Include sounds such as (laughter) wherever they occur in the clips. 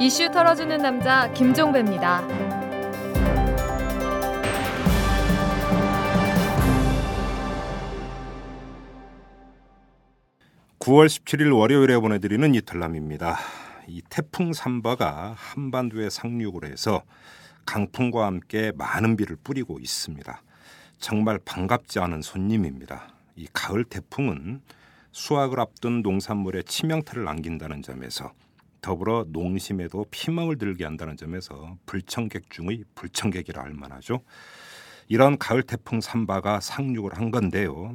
이슈 털어주는 남자 김종배입니다. 9월 17일 월요일에 보내드리는 이탈남입니다. 이 태풍 삼바가 한반도에 상륙을 해서 강풍과 함께 많은 비를 뿌리고 있습니다. 정말 반갑지 않은 손님입니다. 이 가을 태풍은 수확을 앞둔 농산물에 치명타를 남긴다는 점에서 더불어 농심에도 피멍을 들게 한다는 점에서 불청객 중의 불청객이라 할 만하죠. 이런 가을 태풍 삼바가 상륙을 한 건데요.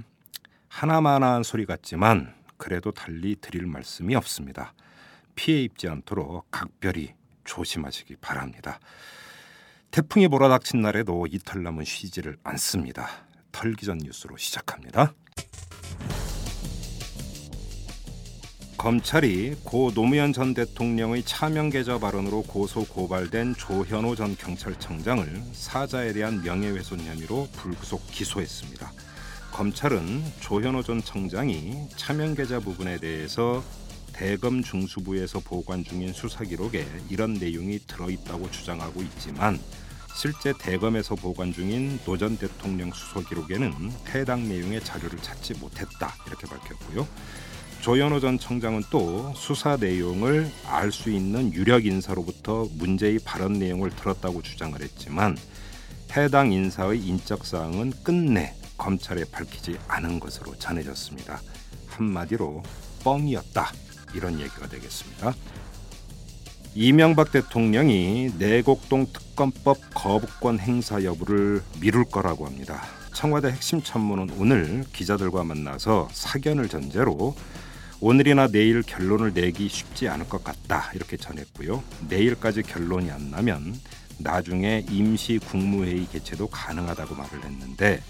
하나만한 소리 같지만 그래도 달리 드릴 말씀이 없습니다. 피해 입지 않도록 각별히 조심하시기 바랍니다. 태풍이 몰아닥친 날에도 이탈남은 쉬지를 않습니다. 털기 전 뉴스로 시작합니다. 검찰이 고 노무현 전 대통령의 차명 계좌 발언으로 고소 고발된 조현호 전 경찰청장을 사자에 대한 명예훼손 혐의로 불구속 기소했습니다. 검찰은 조현호 전 청장이 차명 계좌 부분에 대해서 대검 중수부에서 보관 중인 수사 기록에 이런 내용이 들어있다고 주장하고 있지만 실제 대검에서 보관 중인 노 전 대통령 수소 기록에는 해당 내용의 자료를 찾지 못했다 이렇게 밝혔고요. 조현호 전 청장은 또 수사 내용을 알 수 있는 유력 인사로부터 문제의 발언 내용을 들었다고 주장을 했지만 해당 인사의 인적 사항은 끝내 검찰에 밝히지 않은 것으로 전해졌습니다. 한마디로 뻥이었다 이런 얘기가 되겠습니다. 이명박 대통령이 내곡동 특검법 거부권 행사 여부를 미룰 거라고 합니다. 청와대 핵심 참모는 오늘 기자들과 만나서 사견을 전제로 오늘이나 내일 결론을 내기 쉽지 않을 것 같다 이렇게 전했고요. 내일까지 결론이 안 나면 나중에 임시 국무회의 개최도 가능하다고 말을 했는데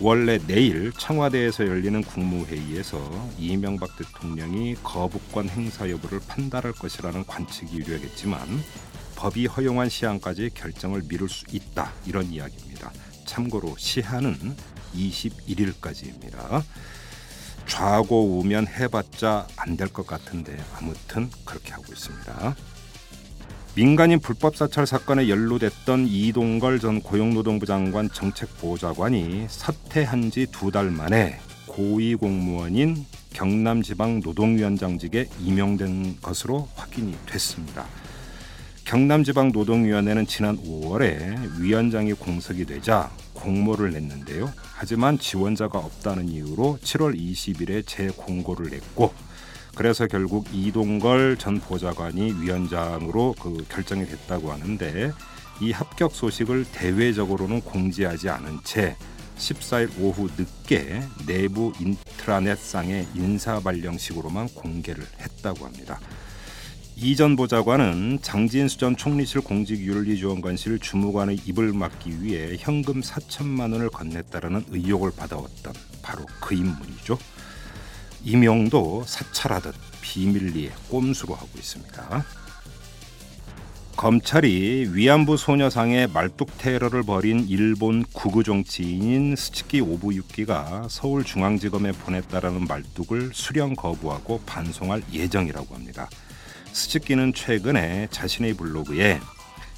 원래 내일 청와대에서 열리는 국무회의에서 이명박 대통령이 거부권 행사 여부를 판단할 것이라는 관측이 유력했지만 법이 허용한 시한까지 결정을 미룰 수 있다 이런 이야기입니다. 참고로 시한은 21일까지입니다. 좌고 우면 해봤자 안 될 것 같은데 아무튼 그렇게 하고 있습니다. 민간인 불법 사찰 사건에 연루됐던 이동걸 전 고용노동부 장관 정책보좌관이 사퇴한 지 두 달 만에 고위 공무원인 경남지방 노동위원장직에 임명된 것으로 확인이 됐습니다. 경남지방 노동위원회는 지난 5월에 위원장이 공석이 되자 공모를 냈는데요. 하지만 지원자가 없다는 이유로 7월 20일에 재공고를 냈고 그래서 결국 이동걸 전 보좌관이 위원장으로 그 결정이 됐다고 하는데 이 합격 소식을 대외적으로는 공지하지 않은 채 14일 오후 늦게 내부 인트라넷상의 인사 발령식으로만 공개를 했다고 합니다. 이전 보좌관은 장진수 전 총리실 공직윤리지원관실 주무관의 입을 막기 위해 현금 4천만 원을 건넸다라는 의혹을 받아왔던 바로 그 인물이죠. 임용도 사찰하듯 비밀리에 꼼수로 하고 있습니다. 검찰이 위안부 소녀상의 말뚝 테러를 벌인 일본 구구 정치인인 스치키 오부유키가 서울중앙지검에 보냈다라는 말뚝을 수령 거부하고 반송할 예정이라고 합니다. 스치키는 최근에 자신의 블로그에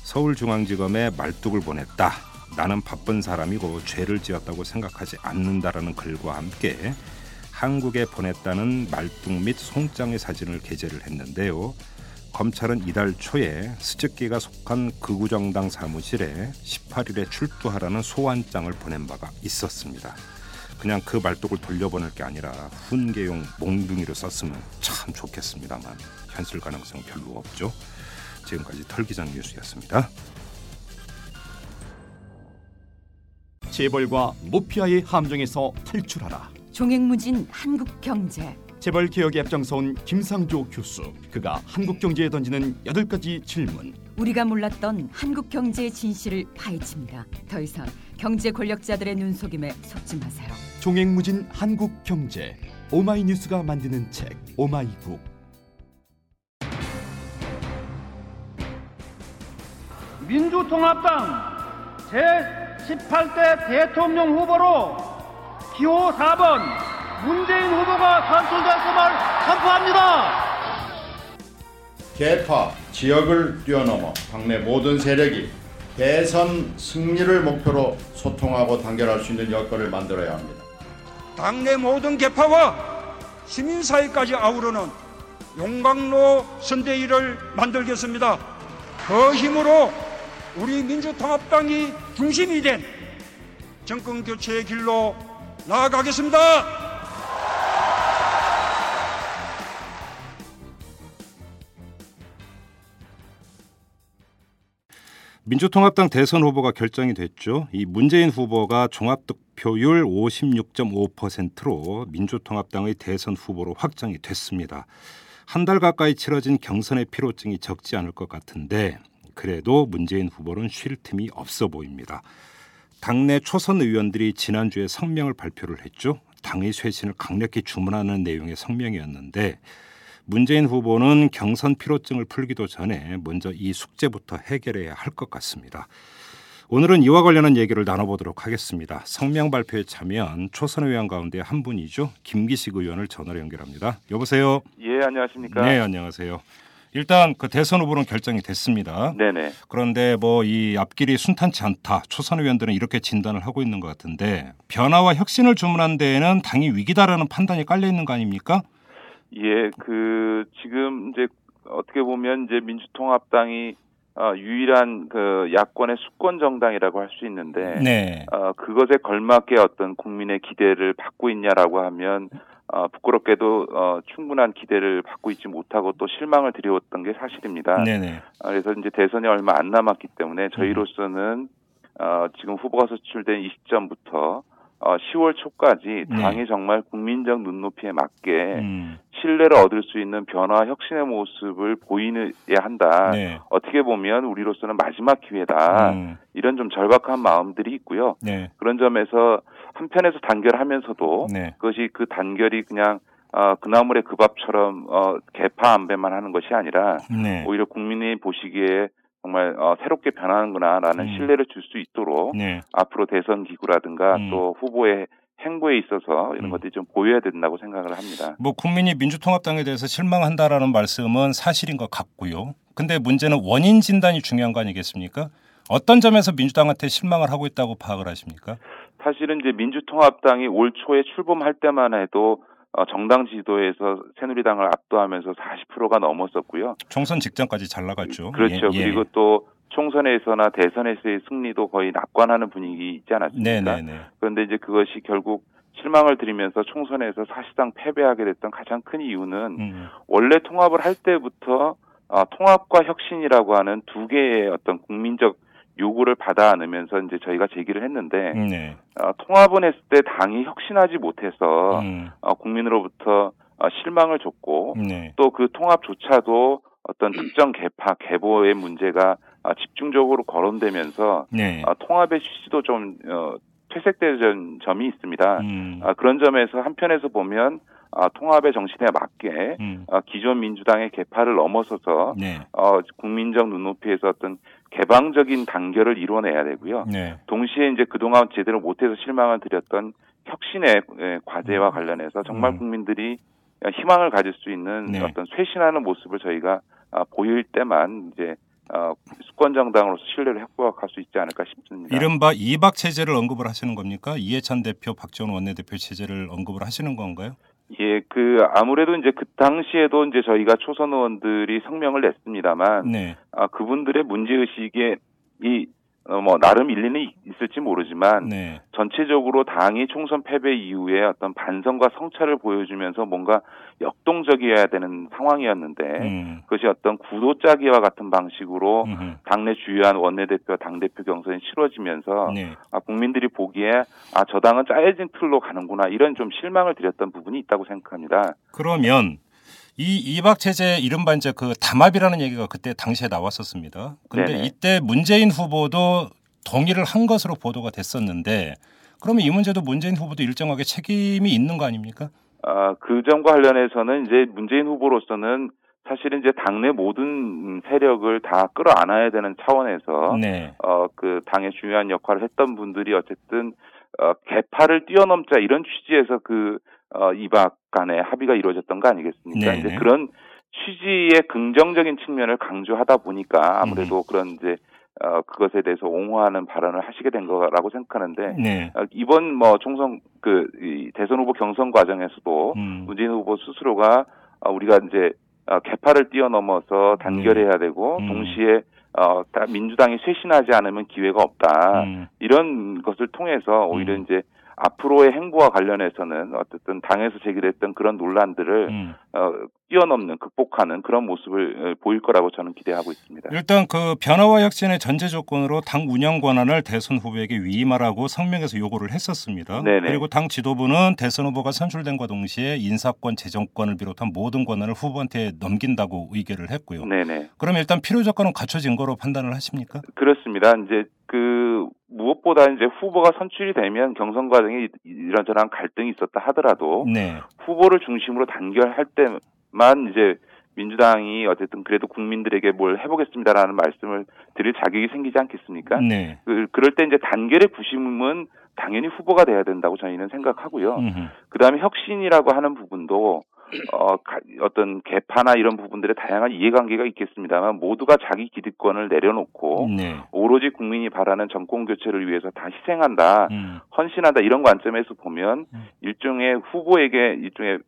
서울중앙지검에 말뚝을 보냈다. 나는 바쁜 사람이고 죄를 지었다고 생각하지 않는다라는 글과 함께 한국에 보냈다는 말뚝 및 송장의 사진을 게재를 했는데요. 검찰은 이달 초에 스즈키가 속한 극우정당 사무실에 18일에 출두하라는 소환장을 보낸 바가 있었습니다. 그냥 그 말뚝을 돌려보낼 게 아니라 훈계용 몽둥이로 썼으면 참 좋겠습니다만 현실 가능성 별로 없죠. 지금까지 털기장 뉴스였습니다. 재벌과 모피아의 함정에서 탈출하라. 종횡무진 한국 경제. 재벌 개혁에 앞장서온 김상조 교수. 그가 한국 경제에 던지는 여덟 가지 질문. 우리가 몰랐던 한국 경제의 진실을 파헤칩니다. 더 이상 경제 권력자들의 눈속임에 속지 마세요. 종횡무진 한국 경제. 오마이뉴스가 만드는 책 오마이북. 민주통합당 제18대 대통령 후보로 기호 4번 문재인 후보가 선출될 것을 선포합니다. 개파 지역을 뛰어넘어 당내 모든 세력이 대선 승리를 목표로 소통하고 단결할 수 있는 여건을 만들어야 합니다. 당내 모든 개파와 시민사회까지 아우르는 용광로 선대위를 만들겠습니다. 그 힘으로 우리 민주통합당이 중심이 된 정권 교체의 길로 나아가겠습니다. 민주통합당 대선 후보가 결정이 됐죠. 이 문재인 후보가 종합득표율 56.5%로 민주통합당의 대선 후보로 확정이 됐습니다. 한 달 가까이 치러진 경선의 피로증이 적지 않을 것 같은데 그래도 문재인 후보는 쉴 틈이 없어 보입니다. 당내 초선 의원들이 지난주에 성명을 발표를 했죠. 당의 쇄신을 강력히 주문하는 내용의 성명이었는데 문재인 후보는 경선 피로증을 풀기도 전에 먼저 이 숙제부터 해결해야 할 것 같습니다. 오늘은 이와 관련한 얘기를 나눠보도록 하겠습니다. 성명 발표에 참여한 초선 의원 가운데 한 분이죠. 김기식 의원을 전화로 연결합니다. 여보세요. 예, 안녕하십니까? 네, 안녕하세요. 일단 그 대선 후보는 결정이 됐습니다. 네네. 그런데 뭐 이 앞길이 순탄치 않다. 초선 의원들은 이렇게 진단을 하고 있는 것 같은데 변화와 혁신을 주문한 데에는 당이 위기다라는 판단이 깔려 있는 거 아닙니까? 예, 그 지금 이제 어떻게 보면 이제 민주통합당이 어, 유일한 그 야권의 수권 정당이라고 할 수 있는데 네. 어, 그것에 걸맞게 어떤 국민의 기대를 받고 있냐라고 하면 어, 부끄럽게도 어, 충분한 기대를 받고 있지 못하고 또 실망을 드려왔던 게 사실입니다. 네네. 아, 그래서 이제 대선이 얼마 안 남았기 때문에 저희로서는 어, 지금 후보가 선출된 이 시점부터 어, 10월 초까지 네. 당이 정말 국민적 눈높이에 맞게 음. 신뢰를 얻을 수 있는 변화 혁신의 모습을 보이야 한다. 네. 어떻게 보면 우리로서는 마지막 기회다. 음. 이런 좀 절박한 마음들이 있고요. 네. 그런 점에서 한편에서 단결하면서도 네. 그것이 그 단결이 그냥 어, 그나물의 그 밥처럼 어, 개파 안배만 하는 것이 아니라 네. 오히려 국민이 보시기에 정말 어, 새롭게 변하는구나라는 음. 신뢰를 줄 수 있도록 네. 앞으로 대선 기구라든가 음. 또 후보의 행보에 있어서 이런 음. 것들이 좀 보여야 된다고 생각을 합니다. 뭐 국민이 민주통합당에 대해서 실망한다라는 말씀은 사실인 것 같고요. 근데 문제는 원인 진단이 중요한 거 아니겠습니까? 어떤 점에서 민주당한테 실망을 하고 있다고 파악을 하십니까? 사실은 이제 민주통합당이 올 초에 출범할 때만 해도 어, 정당 지도에서 새누리당을 압도하면서 40%가 넘었었고요. 총선 직전까지 잘 나갔죠. 그렇죠. 예, 예. 그리고 또 총선에서나 대선에서의 승리도 거의 낙관하는 분위기 있지 않았습니까? 네네네. 그런데 이제 그것이 결국 실망을 드리면서 총선에서 사실상 패배하게 됐던 가장 큰 이유는 음. 원래 통합을 할 때부터 어, 통합과 혁신이라고 하는 두 개의 어떤 국민적 요구를 받아 안으면서 이제 저희가 제기를 했는데 네. 어, 통합은 했을 때 당이 혁신하지 못해서 음. 어, 국민으로부터 어, 실망을 줬고 네. 또그 통합조차도 어떤 특정 개파 개보의 문제가 어, 집중적으로 거론되면서 네. 어, 통합의 취지도 좀 어, 퇴색되는 점이 있습니다. 음. 아, 그런 점에서 한편에서 보면 아, 통합의 정신에 맞게 음. 아, 기존 민주당의 개파를 넘어서서 네. 어, 국민적 눈높이에서 어떤 개방적인 단결을 이뤄내야 되고요. 네. 동시에 이제 그동안 제대로 못해서 실망을 드렸던 혁신의 예, 과제와 관련해서 정말 음. 국민들이 희망을 가질 수 있는 네. 어떤 쇄신하는 모습을 저희가 아, 보일 때만 이제 어, 수권 정당으로서 신뢰를 회복할 수 있지 않을까 싶습니다. 이른바 이박 체제를 언급을 하시는 겁니까? 이해찬 대표, 박지원 원내대표 체제를 언급을 하시는 건가요? 예, 그 아무래도 이제 그 당시에도 이제 저희가 초선 의원들이 성명을 냈습니다만 네. 아, 그분들의 문제 의식에 이 어, 뭐 나름 일리는 있을지 모르지만 네. 전체적으로 당이 총선 패배 이후에 어떤 반성과 성찰을 보여주면서 뭔가 역동적이어야 되는 상황이었는데 음. 그것이 어떤 구도 짜기와 같은 방식으로 음흠. 당내 주요한 원내대표, 당대표 경선이 치러지면서 네. 아, 국민들이 보기에 아, 저 당은 짜여진 틀로 가는구나 이런 좀 실망을 드렸던 부분이 있다고 생각합니다. 그러면 이 이박 체제 이른바 이제 그 담합이라는 얘기가 그때 당시에 나왔었습니다. 근데 네네. 이때 문재인 후보도 동의를 한 것으로 보도가 됐었는데 그러면 이 문제도 문재인 후보도 일정하게 책임이 있는 거 아닙니까? 아, 그 점과 관련해서는 이제 문재인 후보로서는 사실은 이제 당내 모든 세력을 다 끌어안아야 되는 차원에서 네. 어, 그 당의 중요한 역할을 했던 분들이 어쨌든 어, 개파를 뛰어넘자 이런 취지에서 그 어, 이박 간의 합의가 이루어졌던 거 아니겠습니까? 네네. 이제 그런 취지의 긍정적인 측면을 강조하다 보니까 아무래도 그런 이제 어, 그것에 대해서 옹호하는 발언을 하시게 된 거라고 생각하는데 네. 어, 이번 뭐 총선 그 이 대선 후보 경선 과정에서도 음. 문재인 후보 스스로가 어, 우리가 이제 어, 개파를 뛰어넘어서 단결해야 되고 음. 동시에 어, 다 민주당이 쇄신하지 않으면 기회가 없다. 음. 이런 것을 통해서 오히려 음. 이제 앞으로의 행보와 관련해서는 어쨌든 당에서 제기됐던 그런 논란들을 음. 어, 뛰어넘는 극복하는 그런 모습을 어, 보일 거라고 저는 기대하고 있습니다. 일단 그 변화와 혁신의 전제 조건으로 당 운영 권한을 대선 후보에게 위임하라고 성명에서 요구를 했었습니다. 네네. 그리고 당 지도부는 대선 후보가 선출된과 동시에 인사권, 재정권을 비롯한 모든 권한을 후보한테 넘긴다고 의결을 했고요. 네네. 그럼 일단 필요 조건은 갖춰진 거로 판단을 하십니까? 그렇습니다. 이제 그 무엇보다 이제 후보가 선출이 되면 경선 과정에 이런저런 갈등이 있었다 하더라도 네. 후보를 중심으로 단결할 때만 이제 민주당이 어쨌든 그래도 국민들에게 뭘 해보겠습니다라는 말씀을 드릴 자격이 생기지 않겠습니까? 네. 그, 그럴 때 이제 단결의 구심은 당연히 후보가 돼야 된다고 저희는 생각하고요. 그 다음에 혁신이라고 하는 부분도 어, 가- 어떤 개파나 이런 부분들의 다양한 이해관계가 있겠습니다만 모두가 자기 기득권을 내려놓고 네. 오로지 국민이 바라는 정권 교체를 위해서 다 희생한다, 음. 헌신한다 이런 관점에서 보면 음. 일종의 후보에게 일종의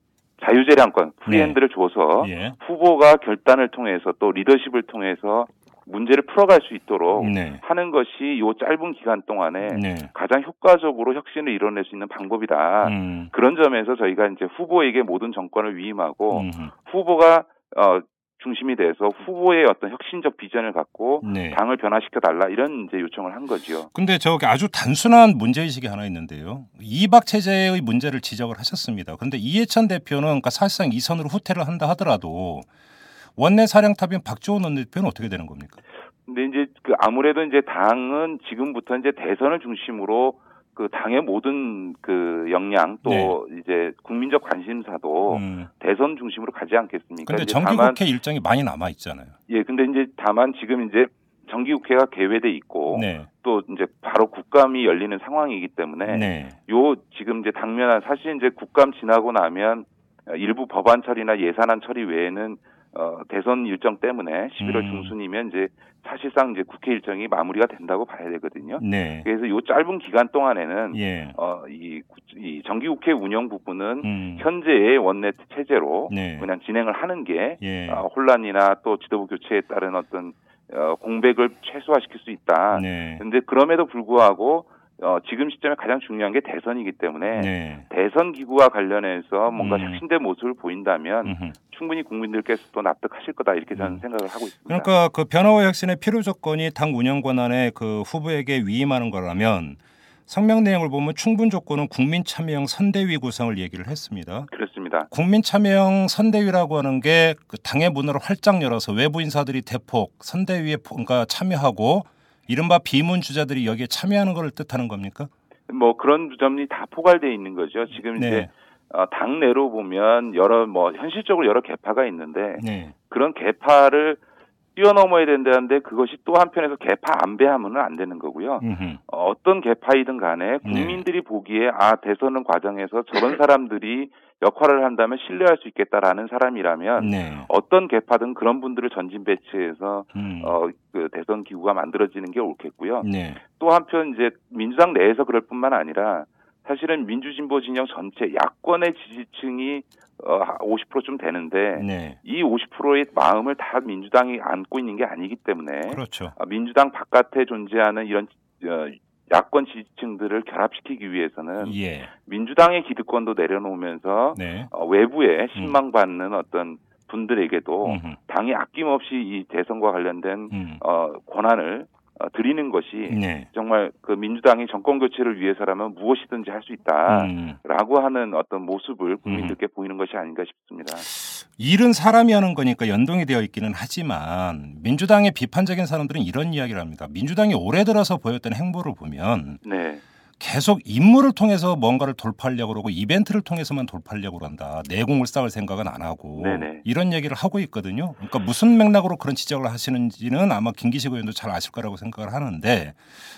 자유재량권 free hand를 줘서 예. 후보가 결단을 통해서 또 리더십을 통해서 문제를 풀어갈 수 있도록 네. 하는 것이 요 짧은 기간 동안에 네. 가장 효과적으로 혁신을 이뤄낼 수 있는 방법이다. 음. 그런 점에서 저희가 이제 후보에게 모든 전권을 위임하고 음흠. 후보가 어 중심이 돼서 후보의 어떤 혁신적 비전을 갖고 네. 당을 변화시켜 달라 이런 이제 요청을 한 거지요. 근데 저기 아주 단순한 문제 의식이 하나 있는데요. 이박 체제의 문제를 지적을 하셨습니다. 그런데 이해찬 대표는 그러니까 사실상 이 선으로 후퇴를 한다 하더라도 원내 사령탑인 박지원 원내대표는 어떻게 되는 겁니까? 근데 이제 그 아무래도 이제 당은 지금부터 이제 대선을 중심으로 그 당의 모든 그 역량 또 이제 국민적 관심사도 네. 음. 대선 중심으로 가지 않겠습니까? 근데 정기국회 일정이 많이 남아 있잖아요. 예, 근데 이제 다만 지금 이제 정기국회가 개회돼 있고 네. 또 이제 바로 국감이 열리는 상황이기 때문에 네. 요 지금 이제 당면한 사실 이제 국감 지나고 나면 어, 일부 법안 처리나 예산안 처리 외에는 어 대선 일정 때문에 11월 음. 중순이면 이제 사실상 이제 국회 일정이 마무리가 된다고 봐야 되거든요. 네. 그래서 요 짧은 기간 동안에는 예. 어 이 이 정기국회 운영 부분은 음. 현재의 원내 체제로 네. 그냥 진행을 하는 게 예. 어, 혼란이나 또 지도부 교체에 따른 어떤 어, 공백을 최소화시킬 수 있다. 네. 근데 그럼에도 불구하고 어, 지금 시점에 가장 중요한 게 대선이기 때문에 네. 대선 기구와 관련해서 뭔가 음. 혁신된 모습을 보인다면 음흠. 충분히 국민들께서 또 납득하실 거다 이렇게 저는 음. 생각을 하고 있습니다. 그러니까 그 변화와 혁신의 필요 조건이 당 운영 권한에 그 후보에게 위임하는 거라면 성명 내용을 보면 충분 조건은 국민 참여형 선대위 구성을 얘기를 했습니다. 그렇습니다. 국민 참여형 선대위라고 하는 게 그 당의 문을 활짝 열어서 외부 인사들이 대폭 선대위에 포- 그러니까 참여하고 이른바 비문 주자들이 여기에 참여하는 것을 뜻하는 겁니까? 뭐 그런 점이 다 포괄되어 있는 거죠. 지금 이제 네. 어, 당내로 보면 여러 뭐 현실적으로 여러 개파가 있는데 네. 그런 개파를 뛰어넘어야 된다는데 그것이 또 한편에서 개파 안배하면은 안 되는 거고요. 음흠. 어, 어떤 개파이든 간에 네. 국민들이 보기에 아 대선은 과정에서 저런 사람들이 역할을 한다면 신뢰할 수 있겠다라는 사람이라면 네. 어떤 개파든 그런 분들을 전진 배치해서 음. 어 그 대선 기구가 만들어지는 게 옳겠고요. 네. 또 한편 이제 민주당 내에서 그럴 뿐만 아니라 사실은 민주진보 진영 전체 야권의 지지층이 어 50%좀 되는데 네. 이 50%의 마음을 다 민주당이 안고 있는 게 아니기 때문에 그렇죠. 아, 민주당 바깥에 존재하는 이런 어, 야권 지지층들을 결합시키기 위해서는 예. 민주당의 기득권도 내려놓으면서 네. 어, 외부에 신망받는 어떤 분들에게도 음흠. 당이 아낌없이 이 대선과 관련된 음. 어, 권한을 어, 드리는 것이 네. 정말 그 민주당이 정권 교체를 위해서라면 무엇이든지 할 수 있다. 음. 라고 하는 어떤 모습을 국민들께 보이는 것이 아닌가 싶습니다. 일은 사람이 하는 거니까 연동이 되어 있기는 하지만 민주당의 비판적인 사람들은 이런 이야기를 합니다. 민주당이 올해 들어서 보였던 행보를 보면 네. 계속 인물을 통해서 뭔가를 돌파하려고 그러고 이벤트를 통해서만 돌파하려고 한다. 내공을 쌓을 생각은 안 하고 네네. 이런 얘기를 하고 있거든요. 그러니까 무슨 맥락으로 그런 지적을 하시는지는 아마 김기식 의원도 잘 아실 거라고 생각을 하는데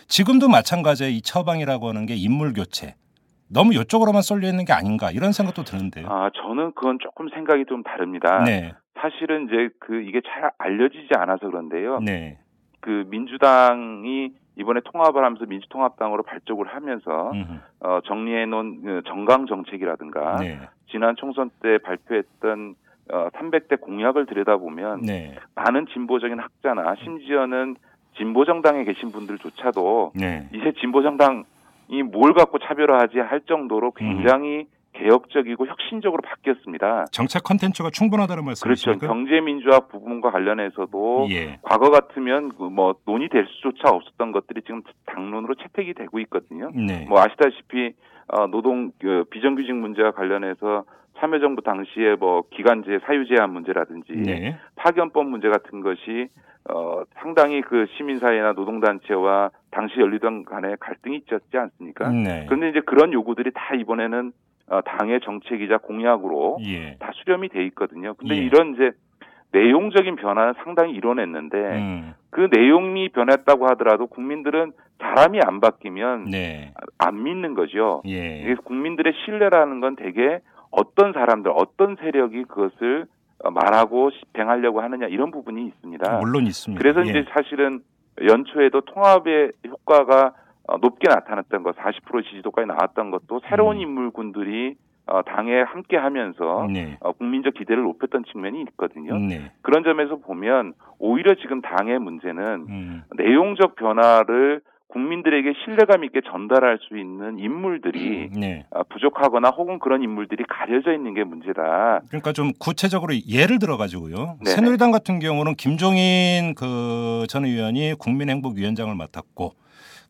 지금도 마찬가지의 이 처방이라고 하는 게 인물 교체 너무 이쪽으로만 쏠려 있는 게 아닌가 이런 생각도 드는데요. 아, 저는 그건 조금 생각이 좀 다릅니다. 네. 사실은 이제 그 이게 잘 알려지지 않아서 그런데요. 네. 그 민주당이 이번에 통합을 하면서 민주통합당으로 발족을 하면서 음흠. 어, 정리해 놓은 그 정강 정책이라든가 네. 지난 총선 때 발표했던 어, 300대 공약을 들여다보면 네. 많은 진보적인 학자나 심지어는 진보 정당에 계신 분들조차도 네. 이제 진보 정당이 뭘 갖고 차별화하지 할 정도로 굉장히 개혁적이고 혁신적으로 바뀌었습니다. 정책 컨텐츠가 충분하다는 그렇죠. 말씀이십니까? 경제 민주화 부분과 관련해서도 예. 과거 같으면 그뭐 논의될 수조차 없었던 것들이 지금 당론으로 채택이 되고 있거든요. 네. 뭐 아시다시피 어, 노동 그 비정규직 문제와 관련해서 참여정부 당시에 뭐 기간제 사유 제한 문제라든지 네. 파견법 문제 같은 것이 어 상당히 그 시민사회나 노동단체와 당시 연루당 간에 갈등이 있었지 않습니까? 네. 그런데 이제 그런 요구들이 다 이번에는 어, 당의 정책이자 공약으로 예. 다 수렴이 돼 있거든요. 근데 예. 이런 이제 내용적인 변화는 상당히 이뤄냈는데 음. 그 내용이 변했다고 하더라도 국민들은 사람이 안 바뀌면 네. 안 믿는 거죠. 예. 이게 국민들의 신뢰라는 건 되게 어떤 사람들, 어떤 세력이 그것을 어, 말하고 집행하려고 하느냐 이런 부분이 있습니다. 물론 있습니다. 그래서 예. 이제 사실은 연초에도 통합의 효과가 어, 높게 나타났던 것, 40% 지지도까지 나왔던 것도 새로운 음. 인물군들이 어, 당에 함께 하면서 네. 어, 국민적 기대를 높였던 측면이 있거든요. 네. 그런 점에서 보면 오히려 지금 당의 문제는 음. 내용적 변화를 국민들에게 신뢰감 있게 전달할 수 있는 인물들이 네. 아, 부족하거나 혹은 그런 인물들이 가려져 있는 게 문제다. 그러니까 좀 구체적으로 예를 들어 가지고요. 네네. 새누리당 같은 경우는 김종인 그 전 의원이 국민행복위원장을 맡았고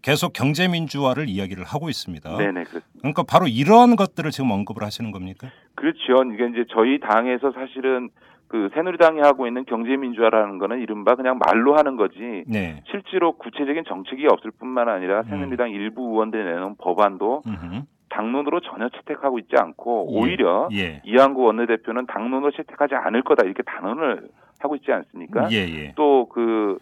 계속 경제 민주화를 이야기를 하고 있습니다. 네네 그렇, 그러니까 바로 이러한 것들을 지금 언급을 하시는 겁니까? 그렇죠. 이게 이제 저희 당에서 사실은 그 새누리당이 하고 있는 경제 민주화라는 거는 이른바 그냥 말로 하는 거지 네. 실제로 구체적인 정책이 없을 뿐만 아니라 새누리당 일부 의원들이 내놓은 법안도 음흠. 당론으로 전혀 채택하고 있지 않고 예. 오히려 예. 이한구 원내대표는 당론으로 채택하지 않을 거다 이렇게 단언을 하고 있지 않습니까? 예, 예. 또그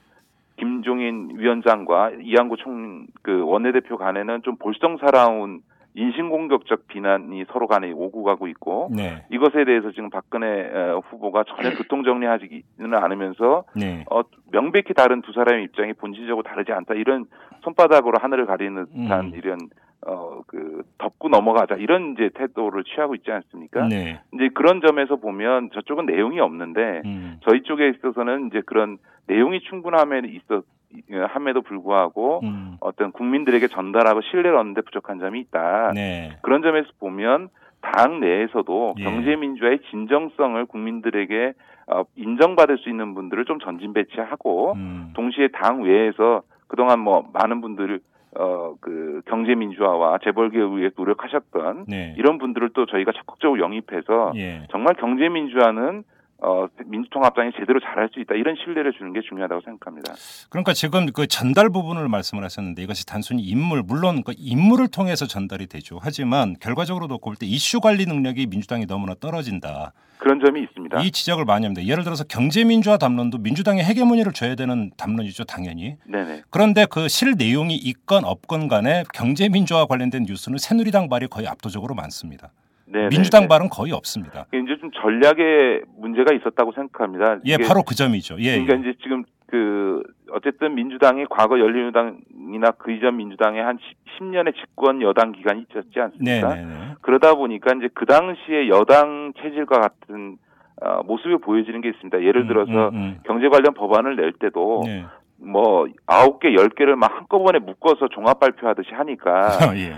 김종인 위원장과 이한구 총 그 원내대표 간에는 좀 볼썽사나운 인신공격적 비난이 서로 간에 오고 가고 있고 네. 이것에 대해서 지금 박근혜 어, 후보가 전혀 교통정리하지는 않으면서 네. 어, 명백히 다른 두 사람의 입장이 본질적으로 다르지 않다 이런 손바닥으로 하늘을 가리는 듯한 음. 이런 어 그 덮고 넘어가자 이런 이제 태도를 취하고 있지 않습니까? 네. 이제 그런 점에서 보면 저쪽은 내용이 없는데 음. 저희 쪽에 있어서는 이제 그런 내용이 충분함에 있어 함에도 불구하고 음. 어떤 국민들에게 전달하고 신뢰를 얻는데 부족한 점이 있다. 네. 그런 점에서 보면 당 내에서도 예. 경제 민주화의 진정성을 국민들에게 어, 인정받을 수 있는 분들을 좀 전진 배치하고 음. 동시에 당 외에서 그동안 뭐 많은 분들 어 그 경제 민주화와 재벌개혁 위해 노력하셨던 네. 이런 분들을 또 저희가 적극적으로 영입해서 예. 정말 경제 민주화는 어 민주통합당이 제대로 잘할 수 있다 이런 신뢰를 주는 게 중요하다고 생각합니다. 그러니까 지금 그 전달 부분을 말씀을 하셨는데 이것이 단순히 인물 물론 그 인물을 통해서 전달이 되죠. 하지만 결과적으로 놓고 볼 때 이슈 관리 능력이 민주당이 너무나 떨어진다. 그런 점이 있습니다. 이 지적을 많이 합니다. 예를 들어서 경제민주화 담론도 민주당의 헤게모니를 줘야 되는 담론이죠, 당연히. 네네. 그런데 그 실 내용이 있건 없건 간에 경제민주화 관련된 뉴스는 새누리당 발이 거의 압도적으로 많습니다. 네네. 민주당 발은 거의 없습니다. 이제 좀 전략에 문제가 있었다고 생각합니다. 예, 바로 그 점이죠. 예, 그러니까 예. 이제 지금 그 어쨌든 민주당이 과거 열린우당이나 그 이전 민주당의 한 10년의 집권 여당 기간이 있었지 네, 않습니까? 네, 네. 그러다 보니까 이제 그 당시에 여당 체질과 같은 어, 모습이 보여지는 게 있습니다. 예를 들어서 음, 음, 경제 관련 법안을 낼 때도 음. 네. 뭐 아홉 개, 열 개를 막 한꺼번에 묶어서 종합 발표하듯이 하니까 (laughs) 예.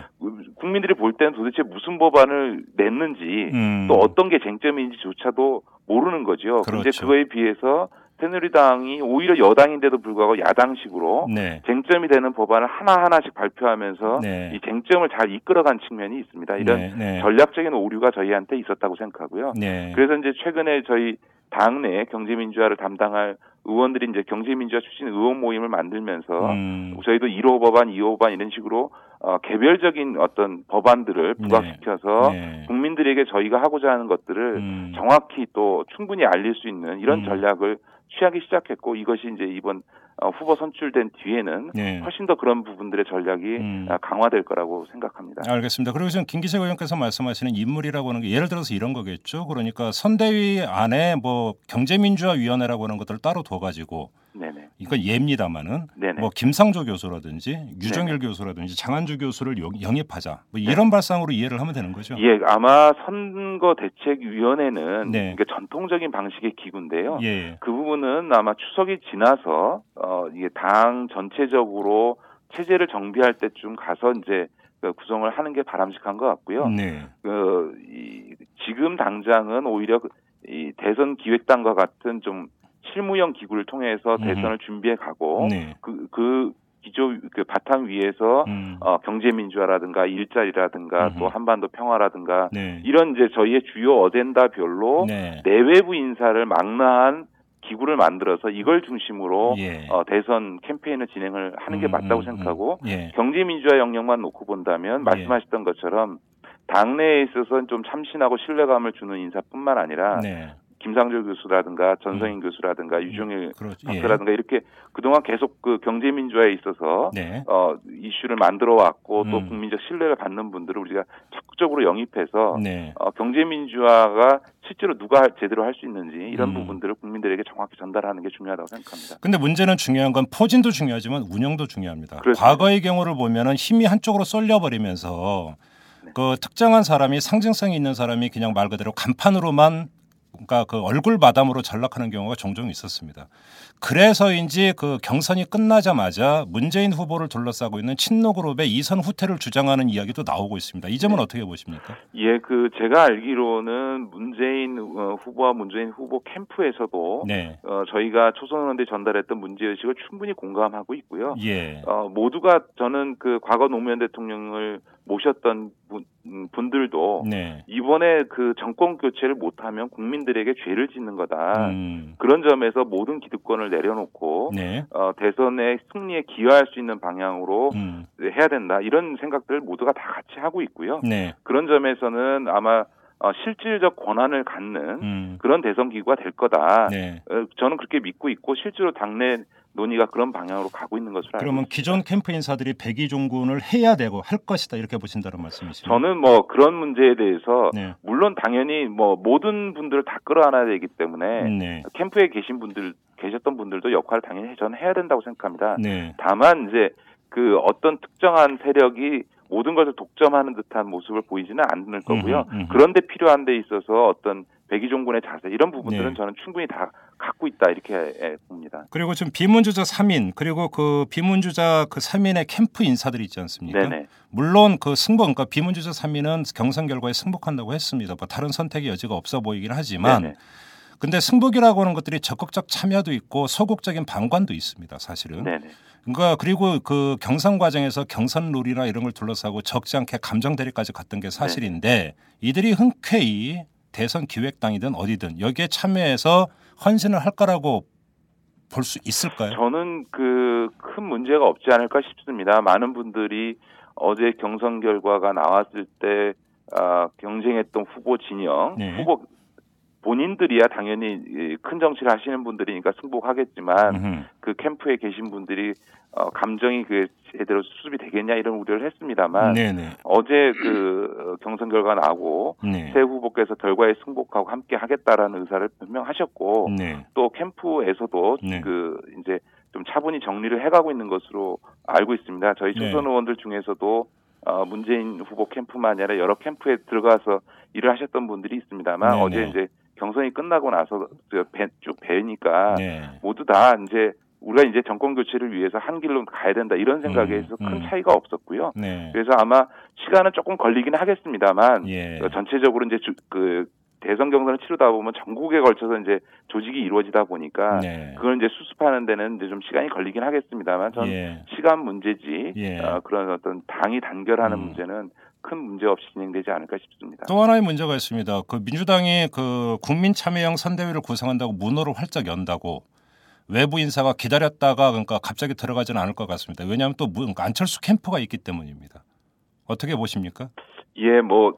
국민들이 볼 때는 도대체 무슨 법안을 냈는지 음. 또 어떤 게 쟁점인지조차도 모르는 거죠. 근데 그렇죠. 그거에 비해서 새누리당이 오히려 여당인데도 불구하고 야당식으로 네. 쟁점이 되는 법안을 하나하나씩 발표하면서 네. 이 쟁점을 잘 이끌어간 측면이 있습니다. 이런 네, 네. 전략적인 오류가 저희한테 있었다고 생각하고요. 네. 그래서 이제 최근에 저희 당내 경제민주화를 담당할 의원들이 이제 경제민주화 출신 의원 모임을 만들면서 음. 저희도 1호 법안, 2호 법안 이런 식으로 어, 개별적인 어떤 법안들을 부각시켜서 네. 국민들에게 저희가 하고자 하는 것들을 음. 정확히 또 충분히 알릴 수 있는 이런 음. 전략을 취하기 시작했고 이것이 이제 이번 어, 후보 선출된 뒤에는 네. 훨씬 더 그런 부분들의 전략이 음. 아, 강화될 거라고 생각합니다. 알겠습니다. 그리고 지금 김 기세 의원께서 말씀하시는 인물이라고 하는 게 예를 들어서 이런 거겠죠. 그러니까 선대위 안에 뭐 경제민주화위원회라고 하는 것들을 따로 둬가지고 네네. 이건 예입니다만은 네네. 뭐 김상조 교수라든지 유정일 교수라든지 장한주 교수를 영- 영입하자 뭐 이런 발상으로 이해를 하면 되는 거죠. 예, 아마 선거 대책위원회는 네. 이게 전통적인 방식의 기구인데요. 예. 그 부분은 아마 추석이 지나서 어 이게 당 전체적으로 체제를 정비할 때쯤 가서 이제 그 구성을 하는 게 바람직한 것 같고요. 네. 그 이, 지금 당장은 오히려 그- 이 대선 기획단과 같은 좀 실무형 기구를 통해서 음흠. 대선을 준비해 가고 네. 그, 그 기조 그 바탕 위에서 음. 어, 경제 민주화라든가 일자리라든가 음흠. 또 한반도 평화라든가 네. 이런 이제 저희의 주요 어젠다별로 네. 내외부 인사를 망라한 기구를 만들어서 이걸 중심으로 예. 어, 대선 캠페인을 진행을 하는 게 음, 맞다고 음, 생각하고 음. 예. 경제 민주화 영역만 놓고 본다면 예. 말씀하셨던 것처럼 당내에 있어서는 좀 참신하고 신뢰감을 주는 인사뿐만 아니라 네. 김상조 교수라든가 전성인 교수라든가 유종일 그렇죠. 예. 박사라든가 이렇게 그동안 계속 그 경제 민주화에 있어서 네. 어 이슈를 만들어 왔고 또 음. 국민적 신뢰를 받는 분들을 우리가 적극적으로 영입해서 네. 어, 경제 민주화가 실제로 누가 할- 제대로 할 수 있는지 이런 음. 부분들을 국민들에게 정확히 전달하는 게 중요하다고 생각합니다. 근데 문제는 중요한 건 포진도 중요하지만 운영도 중요합니다. 그렇습니다. 과거의 경우를 보면은 힘이 한쪽으로 쏠려버리면서 네. 그 특정한 사람이 상징성이 있는 사람이 그냥 말 그대로 간판으로만 그러니까 그 얼굴 마담으로 전락하는 경우가 종종 있었습니다. 그래서인지 그 경선이 끝나자마자 문재인 후보를 둘러싸고 있는 친노 그룹의 이선 후퇴를 주장하는 이야기도 나오고 있습니다. 이 점은 어떻게 보십니까? 예, 그 제가 알기로는 문재인 어, 후보와 문재인 후보 캠프에서도 네. 어, 저희가 초선의원들이 전달했던 문제 의식을 충분히 공감하고 있고요. 예. 어, 모두가 저는 그 과거 노무현 대통령을 모셨던 분, 음, 분들도 네. 이번에 그 정권 교체를 못하면 국민들에게 죄를 짓는 거다. 음. 그런 점에서 모든 기득권을 내려놓고 네. 어, 대선의 승리에 기여할 수 있는 방향으로 음. 해야 된다. 이런 생각들 모두가 다 같이 하고 있고요. 네. 그런 점에서는 아마 어, 실질적 권한을 갖는 음. 그런 대선 기구가 될 거다. 네. 어, 저는 그렇게 믿고 있고 실제로 당내 논의가 그런 방향으로 가고 있는 것으로 알고 그러면 있습니다. 기존 캠프 인사들이 백의 종군을 해야 되고 할 것이다 이렇게 보신다는 말씀이시죠? 저는 뭐 그런 문제에 대해서 네. 물론 당연히 뭐 모든 분들을 다 끌어안아야 되기 때문에 네. 캠프에 계신 분들 계셨던 분들도 역할을 당연히 저는 해야 된다고 생각합니다. 네. 다만 이제 그 어떤 특정한 세력이 모든 것을 독점하는 듯한 모습을 보이지는 않을 거고요. 음흠, 음흠. 그런데 필요한 데 있어서 어떤 백의종군의 자세 이런 부분들은 네. 저는 충분히 다 갖고 있다 이렇게 예, 봅니다. 그리고 지금 비문주자 3인 그리고 그 비문주자 그 3인의 캠프 인사들이 있지 않습니까? 네네. 물론 그 승복 그러니까 비문주자 3인은 경선 결과에 승복한다고 했습니다. 뭐 다른 선택의 여지가 없어 보이긴 하지만 네네. 근데 승복이라고 하는 것들이 적극적 참여도 있고 소극적인 방관도 있습니다. 사실은. 네네. 그러니까 그리고 그 경선 과정에서 경선 룰이나 이런 걸 둘러싸고 적지 않게 감정 대립까지 갔던 게 사실인데 이들이 흔쾌히 대선 기획당이든 어디든 여기에 참여해서 헌신을 할 거라고 볼 수 있을까요? 저는 그 큰 문제가 없지 않을까 싶습니다. 많은 분들이 어제 경선 결과가 나왔을 때 아, 경쟁했던 후보 진영, 네. 후보 본인들이야 당연히 이큰 정치를 하시는 분들이니까 승복하겠지만 음흠. 그 캠프에 계신 분들이 어, 감정이 그 제대로 수습이 되겠냐 이런 우려를 했습니다만 네네. 어제 그 어, 경선 결과 나오고 네. 새 후보께서 결과에 승복하고 함께 하겠다라는 의사를 분명하셨고 네. 또 캠프에서도 네. 그 이제 좀 차분히 정리를 해가고 있는 것으로 알고 있습니다. 저희 네. 초선 의원들 중에서도 어, 문재인 후보 캠프만 아니라 여러 캠프에 들어가서 일을 하셨던 분들이 있습니다만. 어제 이제 경선이 끝나고 나서 그 배- 쭉 뵈니까 네. 모두 다 이제 우리가 이제 정권 교체를 위해서 한 길로 가야 된다 이런 생각에서 음, 큰 음. 차이가 없었고요. 네. 그래서 아마 시간은 조금 걸리긴 하겠습니다만 예. 어, 전체적으로 이제 주- 그 대선 경선을 치르다 보면 전국에 걸쳐서 이제 조직이 이루어지다 보니까 네. 그걸 이제 수습하는 데는 이제 좀 시간이 걸리긴 하겠습니다만 전 예. 시간 문제지 예. 어, 그런 어떤 당이 단결하는 음. 문제는 큰 문제 없이 진행되지 않을까 싶습니다. 또 하나의 문제가 있습니다. 그 민주당이 그 국민 참여형 선대위를 구성한다고 문호를 활짝 연다고 외부 인사가 기다렸다가 그러니까 갑자기 들어가지는 않을 것 같습니다. 왜냐하면 또 안철수 캠프가 있기 때문입니다. 어떻게 보십니까? 예, 뭐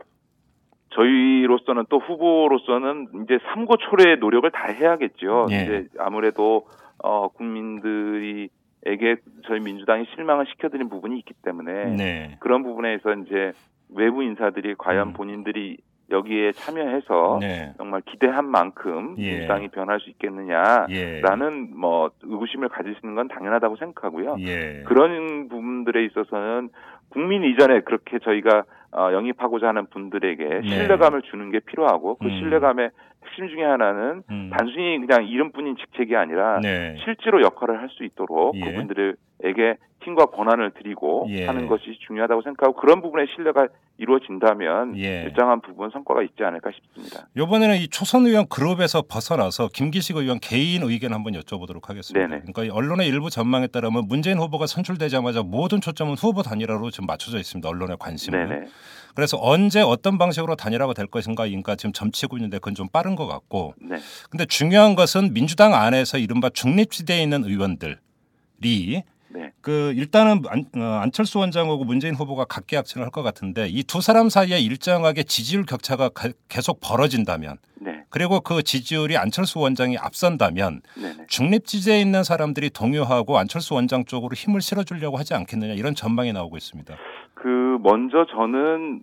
저희로서는 또 후보로서는 이제 삼고 초래의 노력을 다 해야겠죠. 예. 이제 아무래도 어 국민들이 에게 저희 민주당이 실망을 시켜드린 부분이 있기 때문에 네. 그런 부분에서 이제 외부 인사들이 과연 음. 본인들이 여기에 참여해서 네. 정말 기대한 만큼 예. 민주당이 변할 수 있겠느냐라는 예. 뭐 의구심을 가지시는 건 당연하다고 생각하고요. 예. 그런 부분들에 있어서는 국민 이전에 그렇게 저희가 어, 영입하고자 하는 분들에게 네. 신뢰감을 주는 게 필요하고 그 음. 신뢰감의 핵심 중에 하나는 음. 단순히 그냥 이름뿐인 직책이 아니라 네. 실제로 역할을 할 수 있도록 예. 그분들에게 힘과 권한을 드리고 예. 하는 것이 중요하다고 생각하고 그런 부분에 신뢰가 이루어진다면 예. 일정한 부분 성과가 있지 않을까 싶습니다. 이번에는 이 초선 의원 그룹에서 벗어나서 김기식 의원 개인 의견 한번 여쭤보도록 하겠습니다. 네네. 그러니까 이 언론의 일부 전망에 따르면 문재인 후보가 선출되자마자 모든 초점은 후보 단일화로 지금 맞춰져 있습니다. 언론의 관심은. 네네. 그래서 언제 어떤 방식으로 단일화가 될 것인가 인가 지금 점치고 있는데 그건 좀 빠른 것 같고. 네. 근데 중요한 것은 민주당 안에서 이른바 중립지대에 있는 의원들이 네. 그 일단은 안, 어, 안철수 원장하고 문재인 후보가 각계약천을 할 것 같은데 이 두 사람 사이에 일정하게 지지율 격차가 가- 계속 벌어진다면 네. 그리고 그 지지율이 안철수 원장이 앞선다면 네네. 중립지대에 있는 사람들이 동요하고 안철수 원장 쪽으로 힘을 실어주려고 하지 않겠느냐 이런 전망이 나오고 있습니다. 그 먼저 저는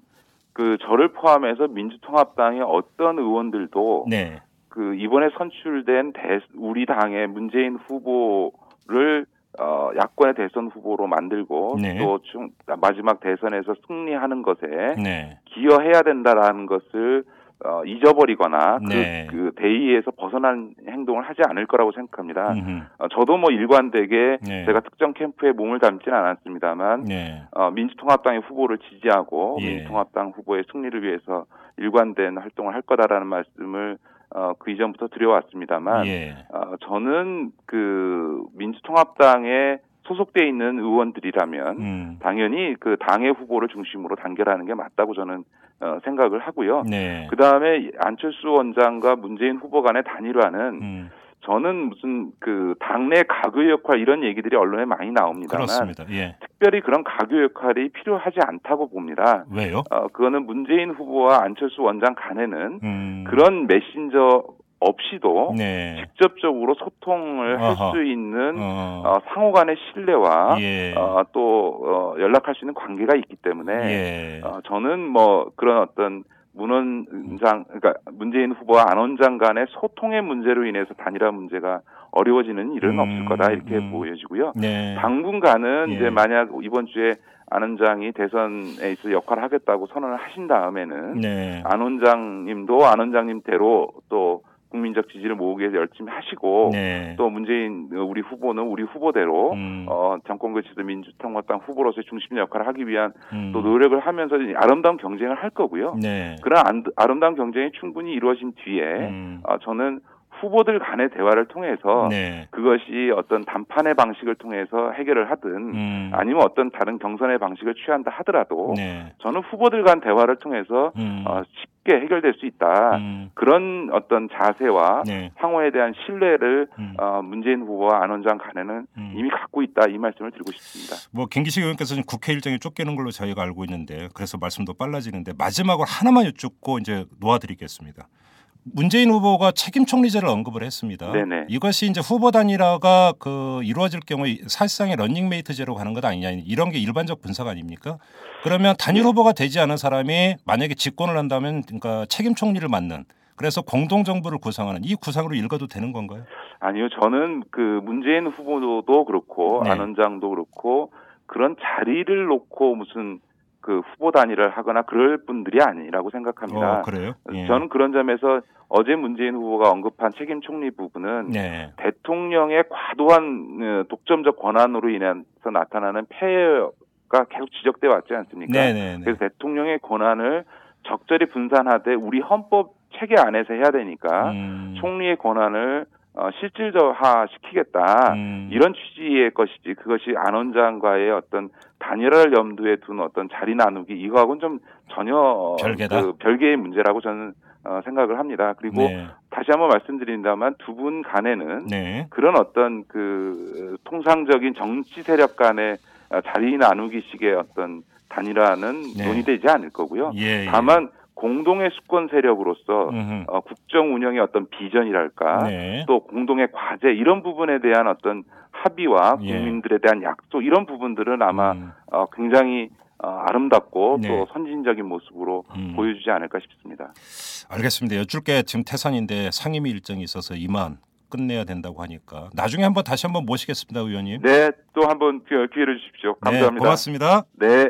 그 저를 포함해서 민주통합당의 어떤 의원들도 네, 그 이번에 선출된 대, 우리 당의 문재인 후보를 어, 야권의 대선 후보로 만들고 네. 또 중, 마지막 대선에서 승리하는 것에 네, 기여해야 된다라는 것을 어, 잊어버리거나 네. 그, 그 대의에서 벗어난 행동을 하지 않을 거라고 생각합니다. 음흠. 어, 저도 뭐 일관되게 네. 제가 특정 캠프에 몸을 담지는 않았습니다만 네, 어, 민주통합당의 후보를 지지하고 예. 민주통합당 후보의 승리를 위해서 일관된 활동을 할 거다라는 말씀을 어, 그 이전부터 드려왔습니다만 예, 어, 저는 그 민주통합당에 소속돼 있는 의원들이라면 음, 당연히 그 당의 후보를 중심으로 단결하는 게 맞다고 저는 어, 생각을 하고요. 네, 그 다음에 안철수 원장과 문재인 후보 간의 단일화는 음, 저는 무슨 그 당내 가교 역할 이런 얘기들이 언론에 많이 나옵니다만 그렇습니다. 예, 특별히 그런 가교 역할이 필요하지 않다고 봅니다. 왜요? 어, 그거는 문재인 후보와 안철수 원장 간에는 음, 그런 메신저 없이도 네, 직접적으로 소통을 할. 수 있는 어, 어, 상호 간의 신뢰와 예, 어, 또 어, 연락할 수 있는 관계가 있기 때문에 예, 어, 저는 뭐 그런 어떤 문 원장 그러니까 문재인 후보와 안 원장 간의 소통의 문제로 인해서 단일화 문제가 어려워지는 일은 음, 없을 거다 이렇게 음. 보여지고요. 네, 당분간은 예. 이제 만약 이번 주에 안 원장이 대선에 있어 역할을 하겠다고 선언을 하신 다음에는 네, 안 원장님도 안 원장님대로 또 국민적 지지를 모으기 위해서 열심히 하시고 네, 또 문재인 우리 후보는 우리 후보대로 음, 어 정권 교체도 민주통합당 후보로서의 중심 역할을 하기 위한 음, 또 노력을 하면서 아름다운 경쟁을 할 거고요. 네, 그런 안- 아름다운 경쟁이 충분히 이루어진 뒤에 음, 어, 저는 후보들 간의 대화를 통해서 네, 그것이 어떤 담판의 방식을 통해서 해결을 하든 음, 아니면 어떤 다른 경선의 방식을 취한다 하더라도 네, 저는 후보들 간 대화를 통해서 음, 어, 쉽게 해결될 수 있다. 음, 그런 어떤 자세와 네, 상호에 대한 신뢰를 음. 어, 문재인 후보와 안 원장 간에는 음. 이미 갖고 있다 이 말씀을 드리고 싶습니다. 뭐 김기식 의원께서 지금 국회 일정이 쫓기는 걸로 저희가 알고 있는데 그래서 말씀도 빨라지는데 마지막으로 하나만 여쭙고 이제 놓아드리겠습니다. 문재인 후보가 책임 총리제를 언급을 했습니다. 네네. 이것이 이제 후보 단일화가 그 이루어질 경우에 사실상의 런닝메이트제로 가는 것 아니냐 이런 게 일반적 분석 아닙니까? 그러면 단일 후보가 되지 않은 사람이 만약에 집권을 한다면 그러니까 책임 총리를 맡는 그래서 공동 정부를 구성하는 이 구상으로 읽어도 되는 건가요? 아니요, 저는 그 문재인 후보도 그렇고 네. 안 원장도 그렇고 그런 자리를 놓고 무슨 그 후보 단일을 하거나 그럴 분들이 아니라고 생각합니다. 어, 그래요? 예. 저는 그런 점에서 어제 문재인 후보가 언급한 책임 총리 부분은 네. 대통령의 과도한 어, 독점적 권한으로 인해서 나타나는 폐해가 계속 지적돼 왔지 않습니까? 네네. 그래서 대통령의 권한을 적절히 분산하되 우리 헌법 체계 안에서 해야 되니까 음, 총리의 권한을 어, 실질적화 시키겠다. 음. 이런 취지의 것이지 그것이 안 원장과의 어떤 단일화를 염두에 둔 어떤 자리 나누기 이거하고는 좀 전혀 어, 별개다? 그 별개의 문제라고 저는 어, 생각을 합니다. 그리고 네. 다시 한번 말씀드린다면 두분 간에는 네. 그런 어떤 그 통상적인 정치 세력 간의 어, 자리 나누기식의 어떤 단일화는 네. 논의되지 않을 거고요. 예, 예. 다만 공동의 수권 세력으로서 음흠. 어, 국정 운영의 어떤 비전이랄까 네. 또 공동의 과제 이런 부분에 대한 어떤 합의와 예. 국민들에 대한 약속 이런 부분들은 아마 음, 어, 굉장히 어, 아름답고 네. 또 선진적인 모습으로 음. 보여주지 않을까 싶습니다. 알겠습니다. 여쭐 게 지금 태산인데 상임위 일정이 있어서 이만 끝내야 된다고 하니까 나중에 한번 다시 한번 모시겠습니다, 의원님. 네, 또 한번 기- 기회를 주십시오. 감사합니다. 네, 고맙습니다. 네.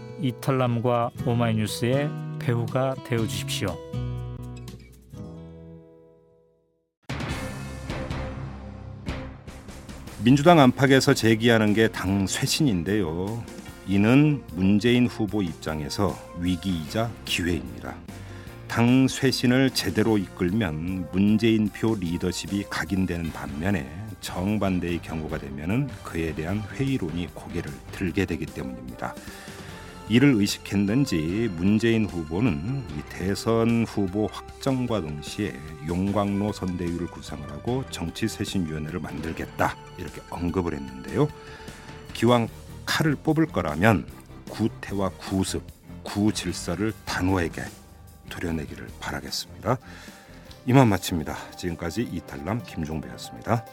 이털남과 오마이뉴스의 배우가 되어 주십시오. 민주당 안팎에서 제기하는 게 당 쇄신인데요. 이는 문재인 후보 입장에서 위기이자 기회입니다. 당 쇄신을 제대로 이끌면 문재인 표 리더십이 각인되는 반면에 정반대의 경우가 되면은 그에 대한 회의론이 고개를 들게 되기 때문입니다. 이를 의식했는지 문재인 후보는 이 대선 후보 확정과 동시에 용광로 선대위를 구성을 하고 정치쇄신위원회를 만들겠다 이렇게 언급을 했는데요. 기왕 칼을 뽑을 거라면 구태와 구습, 구질서를 단호하게 도려내기를 바라겠습니다. 이만 마칩니다. 지금까지 이탈남 김종배였습니다.